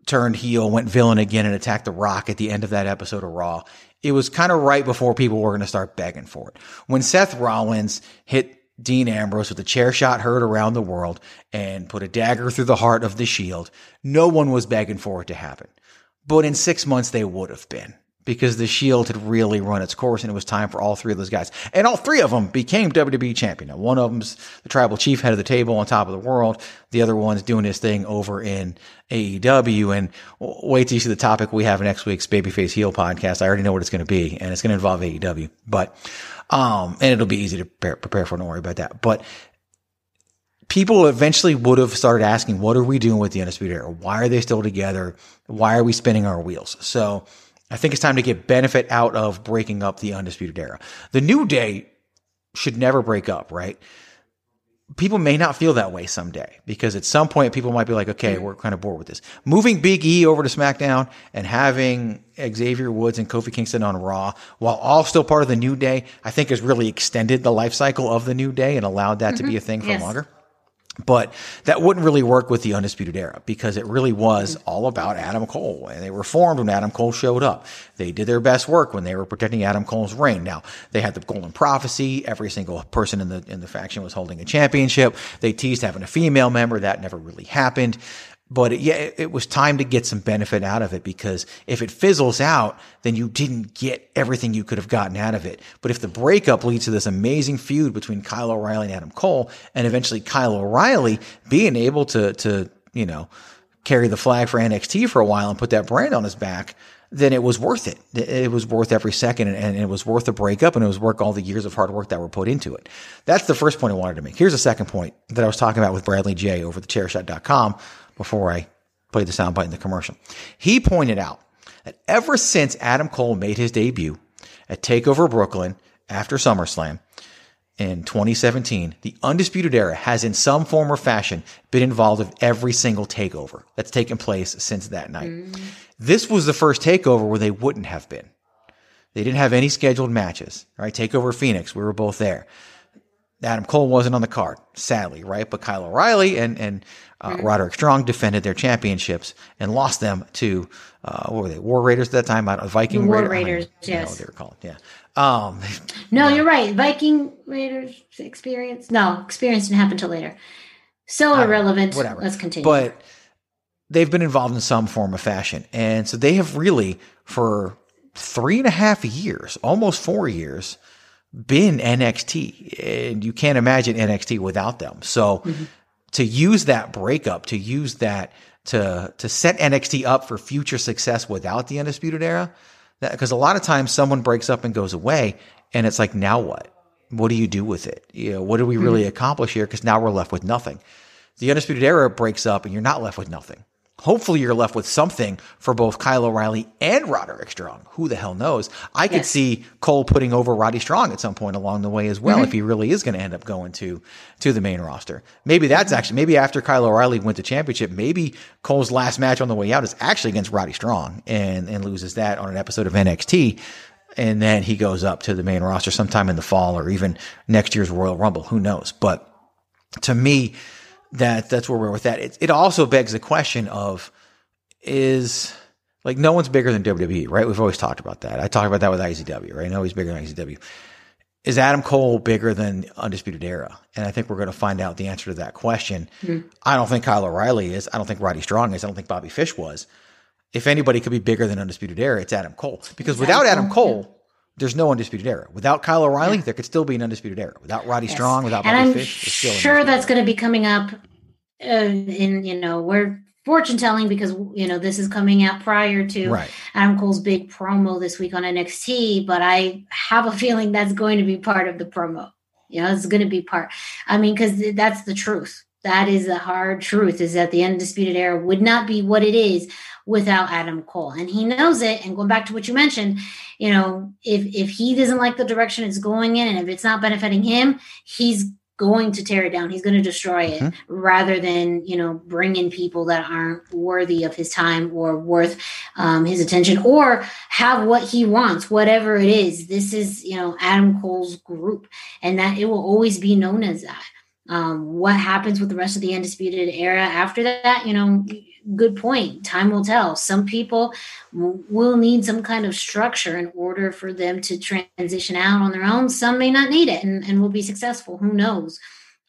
turned heel, went villain again, and attacked The Rock at the end of that episode of Raw. It was kind of right before people were going to start begging for it. When Seth Rollins hit Dean Ambrose with a chair shot heard around the world and put a dagger through the heart of the shield, no one was begging for it to happen. But in six months, they would have been because the Shield had really run its course and it was time for all three of those guys. And all three of them became WWE champion. Now, one of them's the tribal chief head of the table on top of the world. The other one's doing his thing over in AEW. And wait till you see the topic we have next week's Babyface Heel podcast. I already know what it's going to be and it's going to involve AEW, but, um, and it'll be easy to prepare, prepare for. Don't worry about that. But people eventually would have started asking, what are we doing with the Undisputed Era? Why are they still together? Why are we spinning our wheels? So I think it's time to get benefit out of breaking up the Undisputed Era. The New Day should never break up, right? People may not feel that way someday because at some point people might be like, okay, we're kind of bored with this. Moving Big E over to SmackDown and having Xavier Woods and Kofi Kingston on Raw while all still part of the New Day, I think has really extended the life cycle of the New Day and allowed that to be a thing for Yes. longer. But that wouldn't really work with the Undisputed Era because it really was all about Adam Cole. And they were formed when Adam Cole showed up. They did their best work when they were protecting Adam Cole's reign. Now, they had the Golden Prophecy. Every single person in the, in the faction was holding a championship. They teased having a female member. That never really happened. But it, yeah, it, was time to get some benefit out of it because if it fizzles out, then you didn't get everything you could have gotten out of it. But if the breakup leads to this amazing feud between Kyle O'Reilly and Adam Cole, and eventually Kyle O'Reilly being able to, to, you know, carry the flag for NXT for a while and put that brand on his back, then it was worth it. It was worth every second and, it was worth the breakup and it was worth all the years of hard work that were put into it. That's the first point I wanted to make. Here's the second point that I was talking about with Bradley J over at thechairshot.com before I play the soundbite in the commercial. He pointed out that ever since Adam Cole made his debut at TakeOver Brooklyn after SummerSlam in 2017, the Undisputed Era has in some form or fashion been involved with every single takeover that's taken place since that night. Mm. This was the first takeover where they wouldn't have been. They didn't have any scheduled matches. Right, Takeover Phoenix, we were both there. Adam Cole wasn't on the card, sadly, right? But Kyle O'Reilly and and uh, Roderick Strong defended their championships and lost them to uh, what were they? War Raiders at that time, I don't- Viking The War Raider- I Raiders, know yes. what they were called. Yeah. Um, No, you're right. Viking Raiders experience. No, experience didn't happen till later. So irrelevant. whatever. Let's continue. But they've been involved in some form of fashion. And so they have really, for three and a half years, almost four years, been NXT. And you can't imagine NXT without them. So mm-hmm. to use that breakup, to use that to to set NXT up for future success without the Undisputed Era, because a lot of times someone breaks up and goes away, and it's like now what? what do you do with it? You know, what do we really mm-hmm. accomplish here? Because now we're left with nothing. The Undisputed Era breaks up and you're not left with nothing. Hopefully you're left with something for both Kyle O'Reilly and Roderick Strong. Who the hell knows? I could Yes. see Cole putting over Roddy Strong at some point along the way as well Mhm. if he really is going to end up going to to the main roster. Maybe that's actually maybe after Kyle O'Reilly wins the championship, maybe Cole's last match on the way out is actually against Roddy Strong and and loses that on an episode of NXT and then he goes up to the main roster sometime in the fall or even next year's Royal Rumble. Who knows? But to me, that that's where we're with that. It, it also begs the question of is like no one's bigger than WWE, right? We've always talked about that. I talked about that with IZW, right? No, he's bigger than IZW. Is Adam Cole bigger than Undisputed Era? And I think we're going to find out the answer to that question. Mhm. I don't think Kyle O'Reilly is. I don't think Roddy Strong is. I don't think Bobby Fish was. If anybody could be bigger than Undisputed Era, it's Adam Cole. Because It's without Adam Adam Cole, there's no Undisputed Era. Without Kyle O'Reilly, there could still be an Undisputed Era. Without Roddy Yes. Strong, without and Bobby I'm Fish, sure that's going to be coming up uh, in you know we're fortune telling because you know this is coming out prior to Right. Adam Cole's big promo this week on NXT, but I have a feeling that's going to be part of the promo. You know, it's going to be part. I mean, because that's the truth. That is the hard truth. Is that the undisputed era would not be what it is without Adam Cole, and he knows it. And going back to what you mentioned, you know, if if he doesn't like the direction it's going in, and if it's not benefiting him, he's going to tear it down. He's going to destroy it Mhm. rather than, you know, bring in people that aren't worthy of his time or worth um, his attention or have what he wants, whatever it is. This is, you know, Adam Cole's group and that it will always be known as that. Um, what happens with the rest of the undisputed era after that, you know, good point. Time will tell. Some people will need some kind of structure in order for them to transition out on their own. Some may not need it and, and will be successful. Who knows?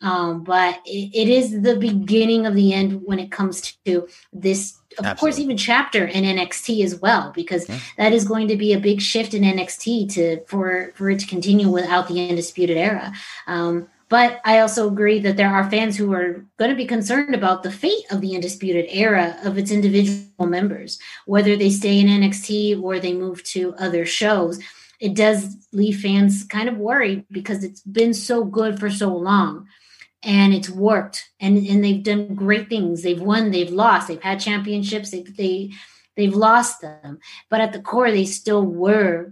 Um, but it, it is the beginning of the end when it comes to this, of course, even chapter in NXT as well, because that is going to be a big shift in NXT to for for it to continue without the undisputed era. Um, but I also agree that there are fans who are going to be concerned about the fate of the undisputed era of its individual members, whether they stay in NXT or they move to other shows. It does leave fans kind of worried because it's been so good for so long and it's worked and, and they've done great things. They've won, they've lost, they've had championships, they, they they've lost them. But at the core, they still were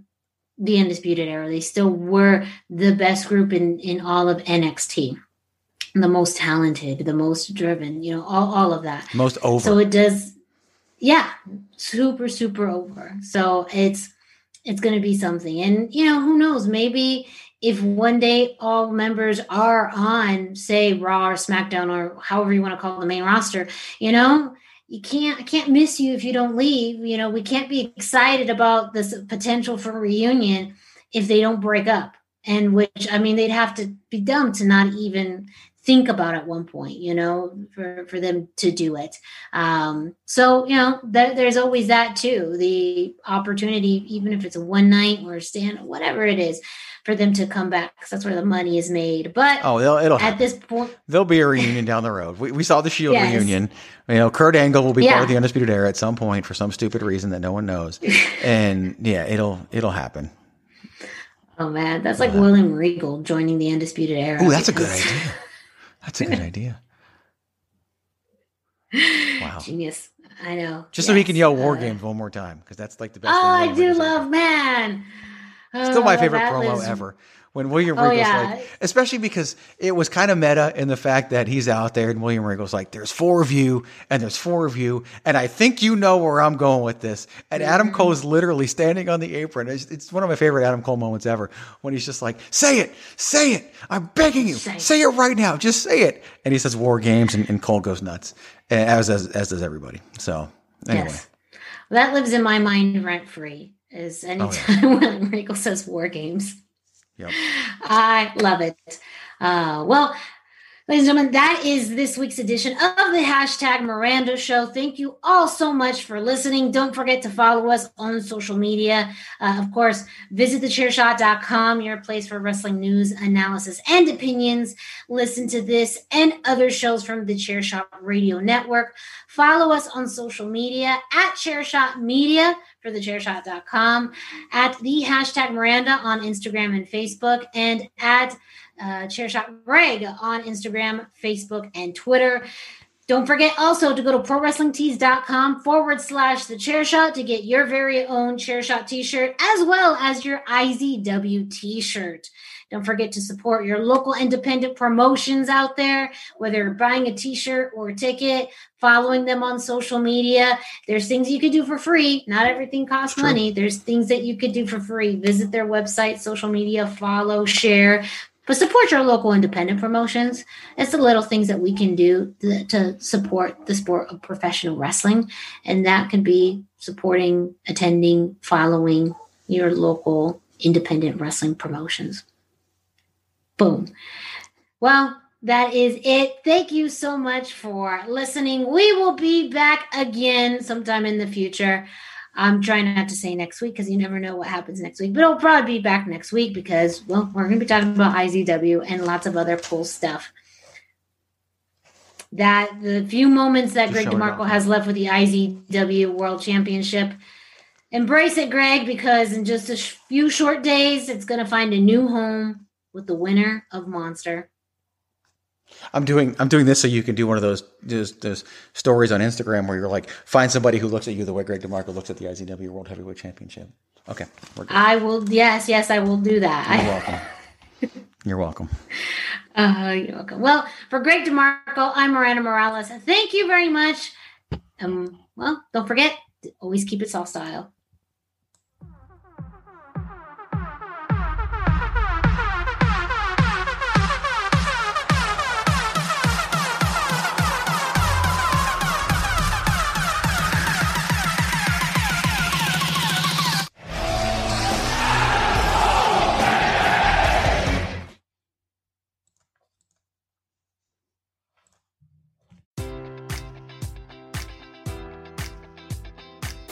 the undisputed era. They still were the best group in in all of NXT, the most talented, the most driven. You know, all all of that. Most over. So it does, yeah, super super over. So it's it's going to be something, and you know who knows? Maybe if one day all members are on, say Raw or SmackDown or however you want to call the main roster, you know, you can't I can't miss you if you don't leave. You know, we can't be excited about this potential for reunion if they don't break up. And which I mean, they'd have to be dumb to not even think about at one point, you know, for, for them to do it. Um, so, you know, there, there's always that too, the opportunity, even if it's a one night or stand, whatever it is, for them to come back because that's where the money is made. But Oh, it'll, it'll at this point, There'll be a reunion down the road. We, we saw the Shield Yes. reunion. You know, Kurt Angle will be Yeah. part of the Undisputed Era at some point for some stupid reason that no one knows. and yeah, it'll it'll happen. oh man, that's like William Regal joining the Undisputed Era. Oh, that's a good idea. That's a good idea. Wow. Genius. I know. Just so he can yell War uh, Games one more time because that's like the best. Oh, I do love man. Still my Oh, favorite promo lives- ever. When William Oh, Regal's yeah. like, especially because it was kind of meta in the fact that he's out there and William Regal's like, there's four of you and there's four of you. And I think you know where I'm going with this. And Mm-hmm. Adam Cole is literally standing on the apron. It's, it's one of my favorite Adam Cole moments ever when he's just like, say it, say it. I'm begging you. Say, it right now. Just say it. And he says war games and, and Cole goes nuts as, as, as does everybody. So anyway. Yes. That lives in my mind rent free. Is Oh, anytime William Regal says war games. Yep. I love it. Uh, well, Ladies and gentlemen, that is this week's edition of the hashtag Miranda Show. Thank you all so much for listening. Don't forget to follow us on social media. Uh, of course, visit thechairshot.com, your place for wrestling news, analysis, and opinions. Listen to this and other shows from the Chairshot Radio Network. Follow us on social media at Chairshot Media for thechairshot.com, at the hashtag Miranda on Instagram and Facebook, and at uh, Chairshot Greg on Instagram, Facebook, and Twitter. Don't forget also to go to prowrestlingtees.com forward slash the chair shot to get your very own chair shot t shirt as well as your IZW t shirt. Don't forget to support your local independent promotions out there, whether you're buying a t shirt or a ticket, following them on social media. There's things you could do for free. Not everything costs True. money. There's things that you could do for free. Visit their website, social media, follow, share. But support your local independent promotions. It's the little things that we can do to, to support the sport of professional wrestling. And that can be supporting, attending, following your local independent wrestling promotions. Boom. Well, that is it. Thank you so much for listening. We will be back again sometime in the future. I'm trying not to say next week because you never know what happens next week, but it'll probably be back next week because, well, we're going to be talking about IZW and lots of other cool stuff. That the few moments that Just Greg DeMarco has left with the IZW World Championship, embrace it, Greg, because in just a few short days, it's going to find a new home with the winner of Monster. I'm doing I'm doing this so you can do one of those those, those stories on Instagram where you're like find somebody who looks at you the way Greg DeMarco looks at the IZW World Heavyweight Championship. Okay. I will, yes, yes, I will do that. You're welcome. You're welcome. Uh, you're welcome. Well, for Greg DeMarco, I'm Miranda Morales. Thank you very much. Um, well, don't forget, always keep it soft style.